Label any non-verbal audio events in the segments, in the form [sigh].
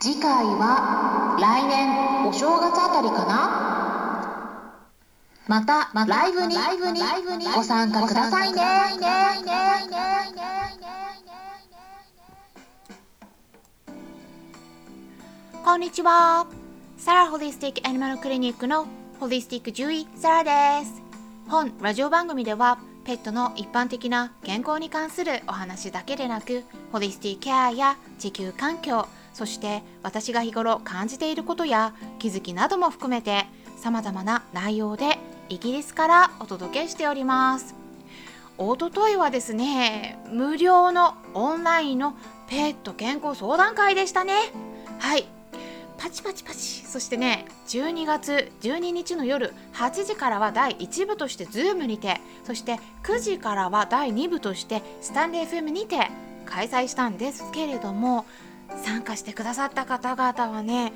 次回は来年お正月あたりかな？またライブにご参加くださいね。こんにちは。サラホリスティックアニマルクリニックのホリスティック獣医サラです。本ラジオ番組ではペットの一般的な健康に関するお話だけでなくホリスティケアや地球環境そして私が日頃感じていることや気づきなども含めて様々な内容でイギリスからお届けしております。おとといはですね無料のオンラインのペット健康相談会でしたね。はい。パチパチパチ。そしてね12月12日の夜8時からは第1部として Zoom にてそして9時からは第2部としてスタンレー FM にて開催したんですけれども参加してくださった方々はね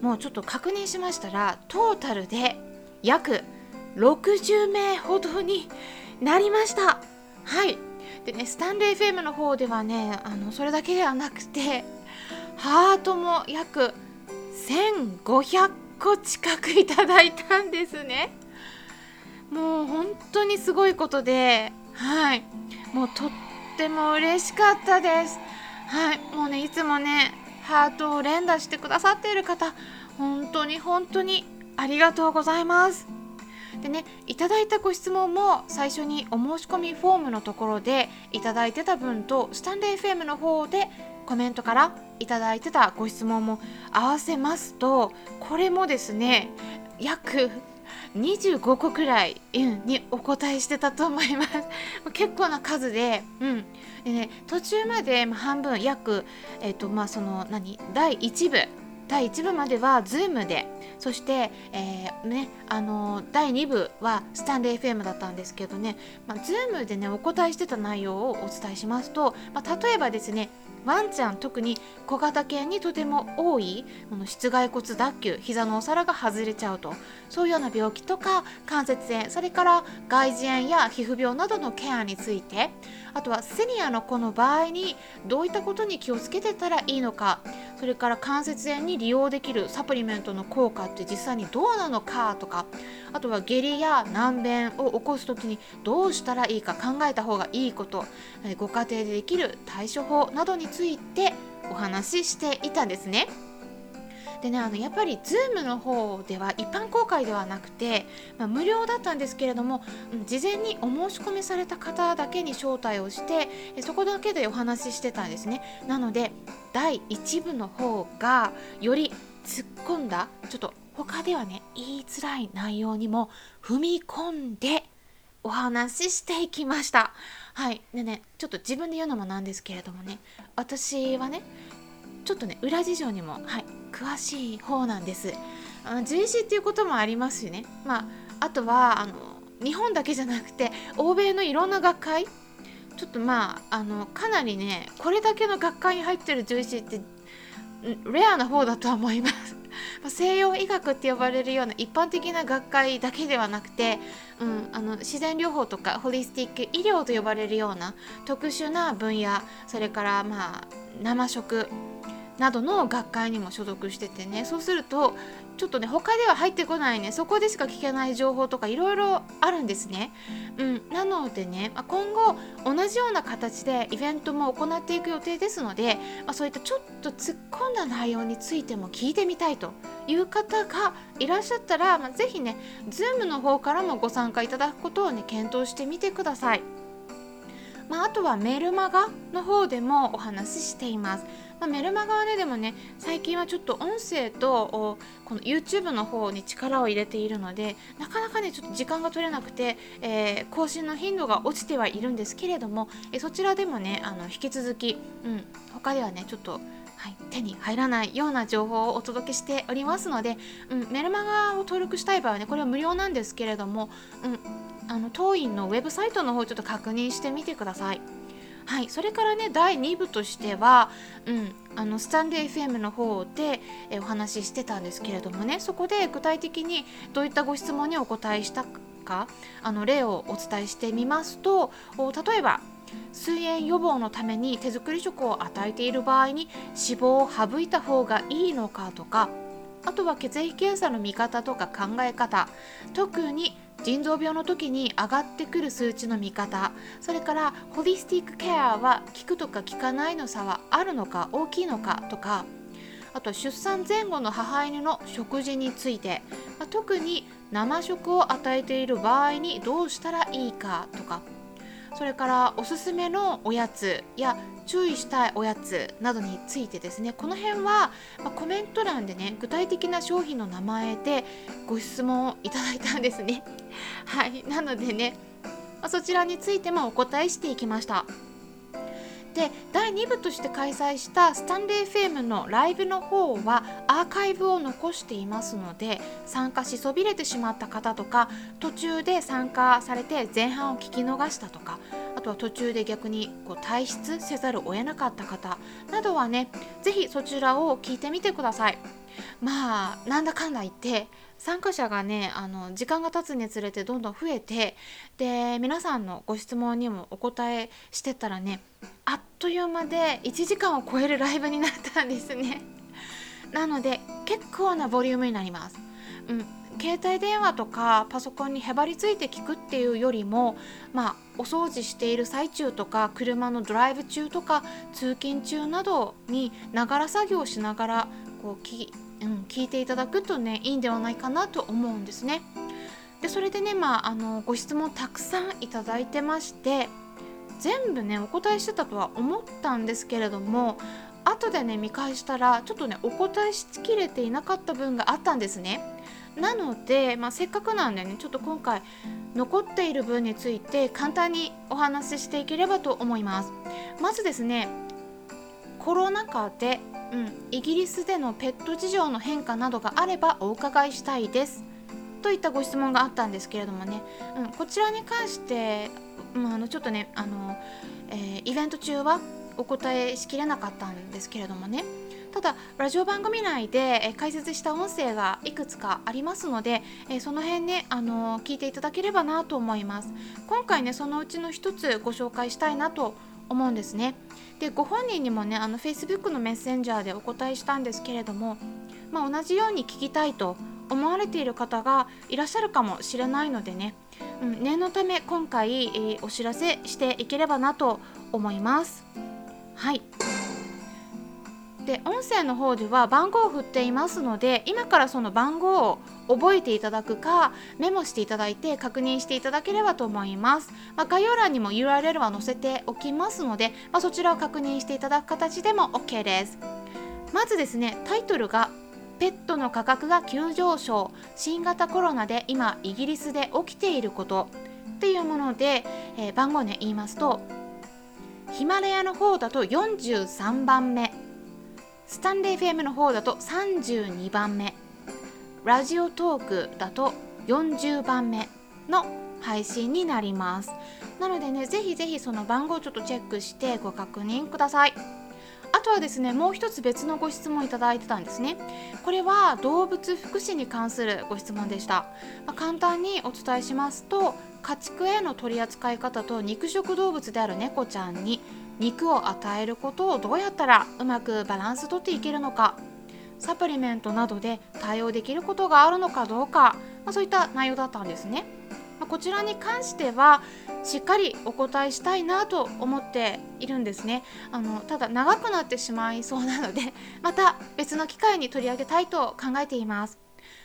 もうちょっと確認しましたらトータルで約60名ほどになりました。はい。でねスタンレー FM の方ではねあのそれだけではなくてハートも約1500個近くいただいたんですね。もう本当にすごいことではい。もうとっても嬉しかったです。はいもうねいつもねハートを連打してくださっている方本当に本当にありがとうございます。でねいただいたご質問も最初にお申し込みフォームのところでいただいてた分とスタンレー FM の方でコメントからいただいてたご質問も合わせますとこれもですね約25個くらい、うん、にお答えしてたと思います。[laughs] 結構な数で,、うん、でね、途中まで半分約、えーとまあ、その何第1部第1部までは Zoom でそして、えー、ね、あのー、第2部はスタンレー FM だったんですけどね、まあ、Zoom でねお答えしてた内容をお伝えしますと、まあ、例えばですねワンちゃん特に小型犬にとても多いこの室外骨脱臼膝のお皿が外れちゃうとそういうような病気とか関節炎それから外耳炎や皮膚病などのケアについてあとはセニアの子の場合にどういったことに気をつけてたらいいのかそれから関節炎に利用できるサプリメントの効果って実際にどうなのかとかあとは下痢や難便を起こす時にどうしたらいいか考えた方がいいことご家庭でできる対処法などについてお話ししていたんですね。でねあのやっぱり Zoom の方では一般公開ではなくて、まあ、無料だったんですけれども事前にお申し込みされた方だけに招待をしてそこだけでお話ししてたんですね。なので第1部の方がより突っ込んだちょっと他ではね言いづらい内容にも踏み込んでお話ししていきました。はい。でねちょっと自分で言うのもなんですけれどもね私はねちょっとね裏事情にも、はい、詳しい方なんです。獣医師っていうこともありますしね。まああとはあの日本だけじゃなくて欧米のいろんな学会。ちょっとまああのかなりねこれだけの学会に入ってる獣医師ってレアな方だとは思います。[laughs] 西洋医学って呼ばれるような一般的な学会だけではなくて、うん、あの自然療法とかホリスティック医療と呼ばれるような特殊な分野それからまあ生食などの学会にも所属しててねそうするとちょっとね他では入ってこないねそこでしか聞けない情報とかいろいろあるんですね。うん、なのでね、ま、今後同じような形でイベントも行っていく予定ですので、まあ、そういったちょっと突っ込んだ内容についても聞いてみたいという方がいらっしゃったら、まあ、ぜひね Zoom の方からもご参加いただくことをね検討してみてください。まあ、あとはメールマガの方でもお話ししています。まあ、メルマガはねでもね最近はちょっと音声とこの YouTube の方に力を入れているのでなかなかねちょっと時間が取れなくて、えー、更新の頻度が落ちてはいるんですけれども、え、そちらでもねあの引き続き、うん、他ではねちょっとはい、手に入らないような情報をお届けしておりますので、うん、メルマガを登録したい場合はねこれは無料なんですけれども、うん、あの当院のウェブサイトの方ちょっと確認してみてください。はい、それからね第2部としては、うん、あのスタンデー FM の方でえお話ししてたんですけれどもねそこで具体的にどういったご質問にお答えしたかあの例をお伝えしてみますと例えば水炎予防のために手作り食を与えている場合に脂肪を省いた方がいいのかとかあとは血液検査の見方とか考え方。特に腎臓病の時に上がってくる数値の見方。それからホリスティックケアは効くとか効かないの差はあるのか大きいのかとか。あと出産前後の母犬の食事について、まあ、特に生食を与えている場合にどうしたらいいかとか。それからおすすめのおやつや注意したいおやつなどについてですねこの辺は、まコメント欄でね具体的な商品の名前でご質問をいただいたんですね。はい。なのでね、まそちらについてもお答えしていきました。で第2部として開催したスタンレー FM のライブの方はアーカイブを残していますので参加しそびれてしまった方とか途中で参加されて前半を聞き逃したとかあとは途中で逆にこう退出せざるを得なかった方などはね是非そちらを聞いてみてください。まあなんだかんだ言って参加者がねあの時間が経つにつれてどんどん増えてで皆さんのご質問にもお答えしてたらねあっという間で1時間を超えるライブになったんですね。[laughs] なので結構なボリュームになります、うん、携帯電話とかパソコンにへばりついて聞くっていうよりもまあお掃除している最中とか車のドライブ中とか通勤中などにながら作業しながらこうき、うん、聞いていただくとねいいんではないかなと思うんですね。でそれでね、まあ、あのご質問たくさんいただいてまして全部ねお答えしてたとは思ったんですけれども後でね見返したらちょっとねお答えしきれていなかった分があったんですね。なので、まあ、せっかくなんでねちょっと今回残っている分について簡単にお話ししていければと思います。まずですねコロナ禍でうん、イギリスでのペット事情の変化などがあればお伺いしたいですといったご質問があったんですけれどもね、うん、こちらに関して、うん、あのちょっとねあの、えー、イベント中はお答えしきれなかったんですけれどもね。ただラジオ番組内で解説した音声がいくつかありますので、えその辺ねあの聞いていただければなと思います。今回ねそのうちの一つご紹介したいなと思うんですね。でご本人にもねあの Facebook のメッセンジャーでお答えしたんですけれども、まあ、同じように聞きたいと思われている方がいらっしゃるかもしれないのでね、うん、念のため今回、えー、お知らせしていければなと思います。はい。で音声の方では番号を振っていますので今からその番号を覚えていただくかメモしていただいて確認していただければと思います、まあ、概要欄にも URL は載せておきますので、まあ、そちらを確認していただく形でも OK です。まずですねタイトルがペットの価格が急上昇新型コロナで今イギリスで起きていることっていうもので、えー、番号ね言いますとヒマラヤの方だと43番目スタンレー FM の方だと32番目ラジオトークだと40番目の配信になります。なのでねぜひぜひその番号をちょっとチェックしてご確認ください。あとはですねもう一つ別のご質問いただいてたんですね。これは動物福祉に関するご質問でした、まあ、簡単にお伝えしますと家畜への取り扱い方と肉食動物である猫ちゃんに肉を与えることをどうやったらうまくバランスとっていけるのか。サプリメントなどで対応できることがあるのかどうか、まあ、そういった内容だったんですね。こちらに関してはしっかりお答えしたいなと思っているんですね。あのただ長くなってしまいそうなので [laughs] また別の機会に取り上げたいと考えています。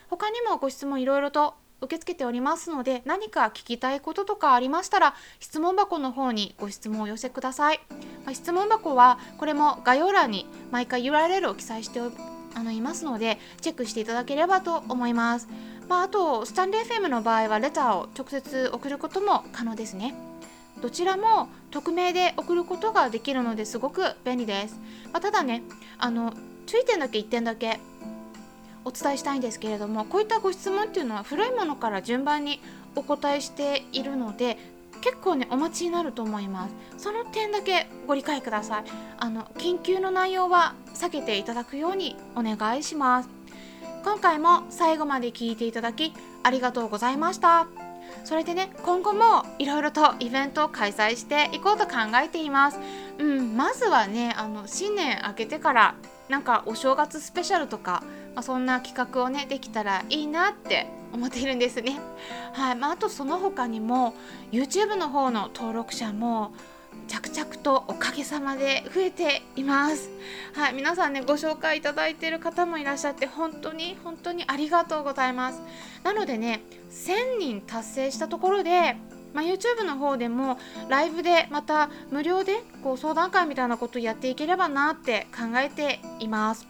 他にもご質問いろいろと受け付けておりますので何か聞きたいこととかありましたら質問箱の方にご質問をお寄せください、ま、質問箱はこれも概要欄に毎回 URL を記載してあのいますのでチェックしていただければと思います、まあ、あとスタンレー FM の場合はレターを直接送ることも可能ですね。どちらも匿名で送ることができるのですごく便利です、まあ、ただねあの注意点だけ1点だけお伝えしたいんですけれどもこういったご質問っていうのは古いものから順番にお答えしているので結構ねお待ちになると思います。その点だけご理解ください。あの緊急の内容は避けていただくようにお願いします。今回も最後まで聞いていただきありがとうございました。それでね今後もいろいろとイベントを開催していこうと考えています。うんまずはねあの新年明けてからなんかお正月スペシャルとか、まあ、そんな企画をねできたらいいなって思っているんですね。[laughs] はいまあ、あとその他にも YouTube の方の登録者も着々とおかげさまで増えています。はい皆さんねご紹介いただいている方もいらっしゃって本当に本当にありがとうございますなのでね1000人達成したところでまあ、YouTube の方でもライブでまた無料でこう相談会みたいなことをやっていければなって考えています。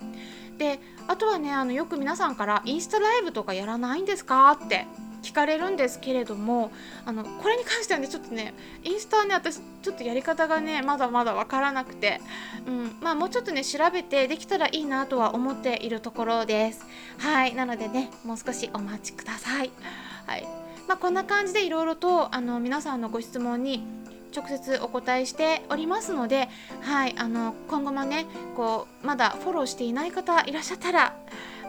であとはねあのよく皆さんからインスタライブとかやらないんですかって聞かれるんですけれどもあのこれに関してはねちょっとねインスタはね私ちょっとやり方がねまだまだ分からなくて、うんまあ、もうちょっとね調べてできたらいいなとは思っているところです。はいなのでねもう少しお待ちください。はい。まあ、こんな感じでいろいろとあの皆さんのご質問に直接お答えしておりますので、はい、あの今後もねこうまだフォローしていない方いらっしゃったら、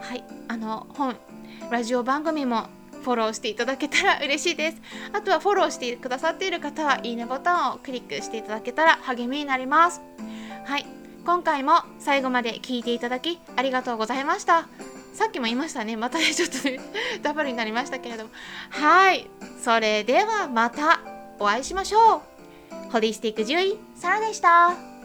はい、あの本ラジオ番組もフォローしていただけたら嬉しいです。あとはフォローしてくださっている方はいいねボタンをクリックしていただけたら励みになります。はい。今回も最後まで聞いていただきありがとうございました。さっきも言いましたね。またねちょっとね [laughs] ダブルになりましたけれども。はい。それではまたお会いしましょう。ホリスティック獣医サラでした。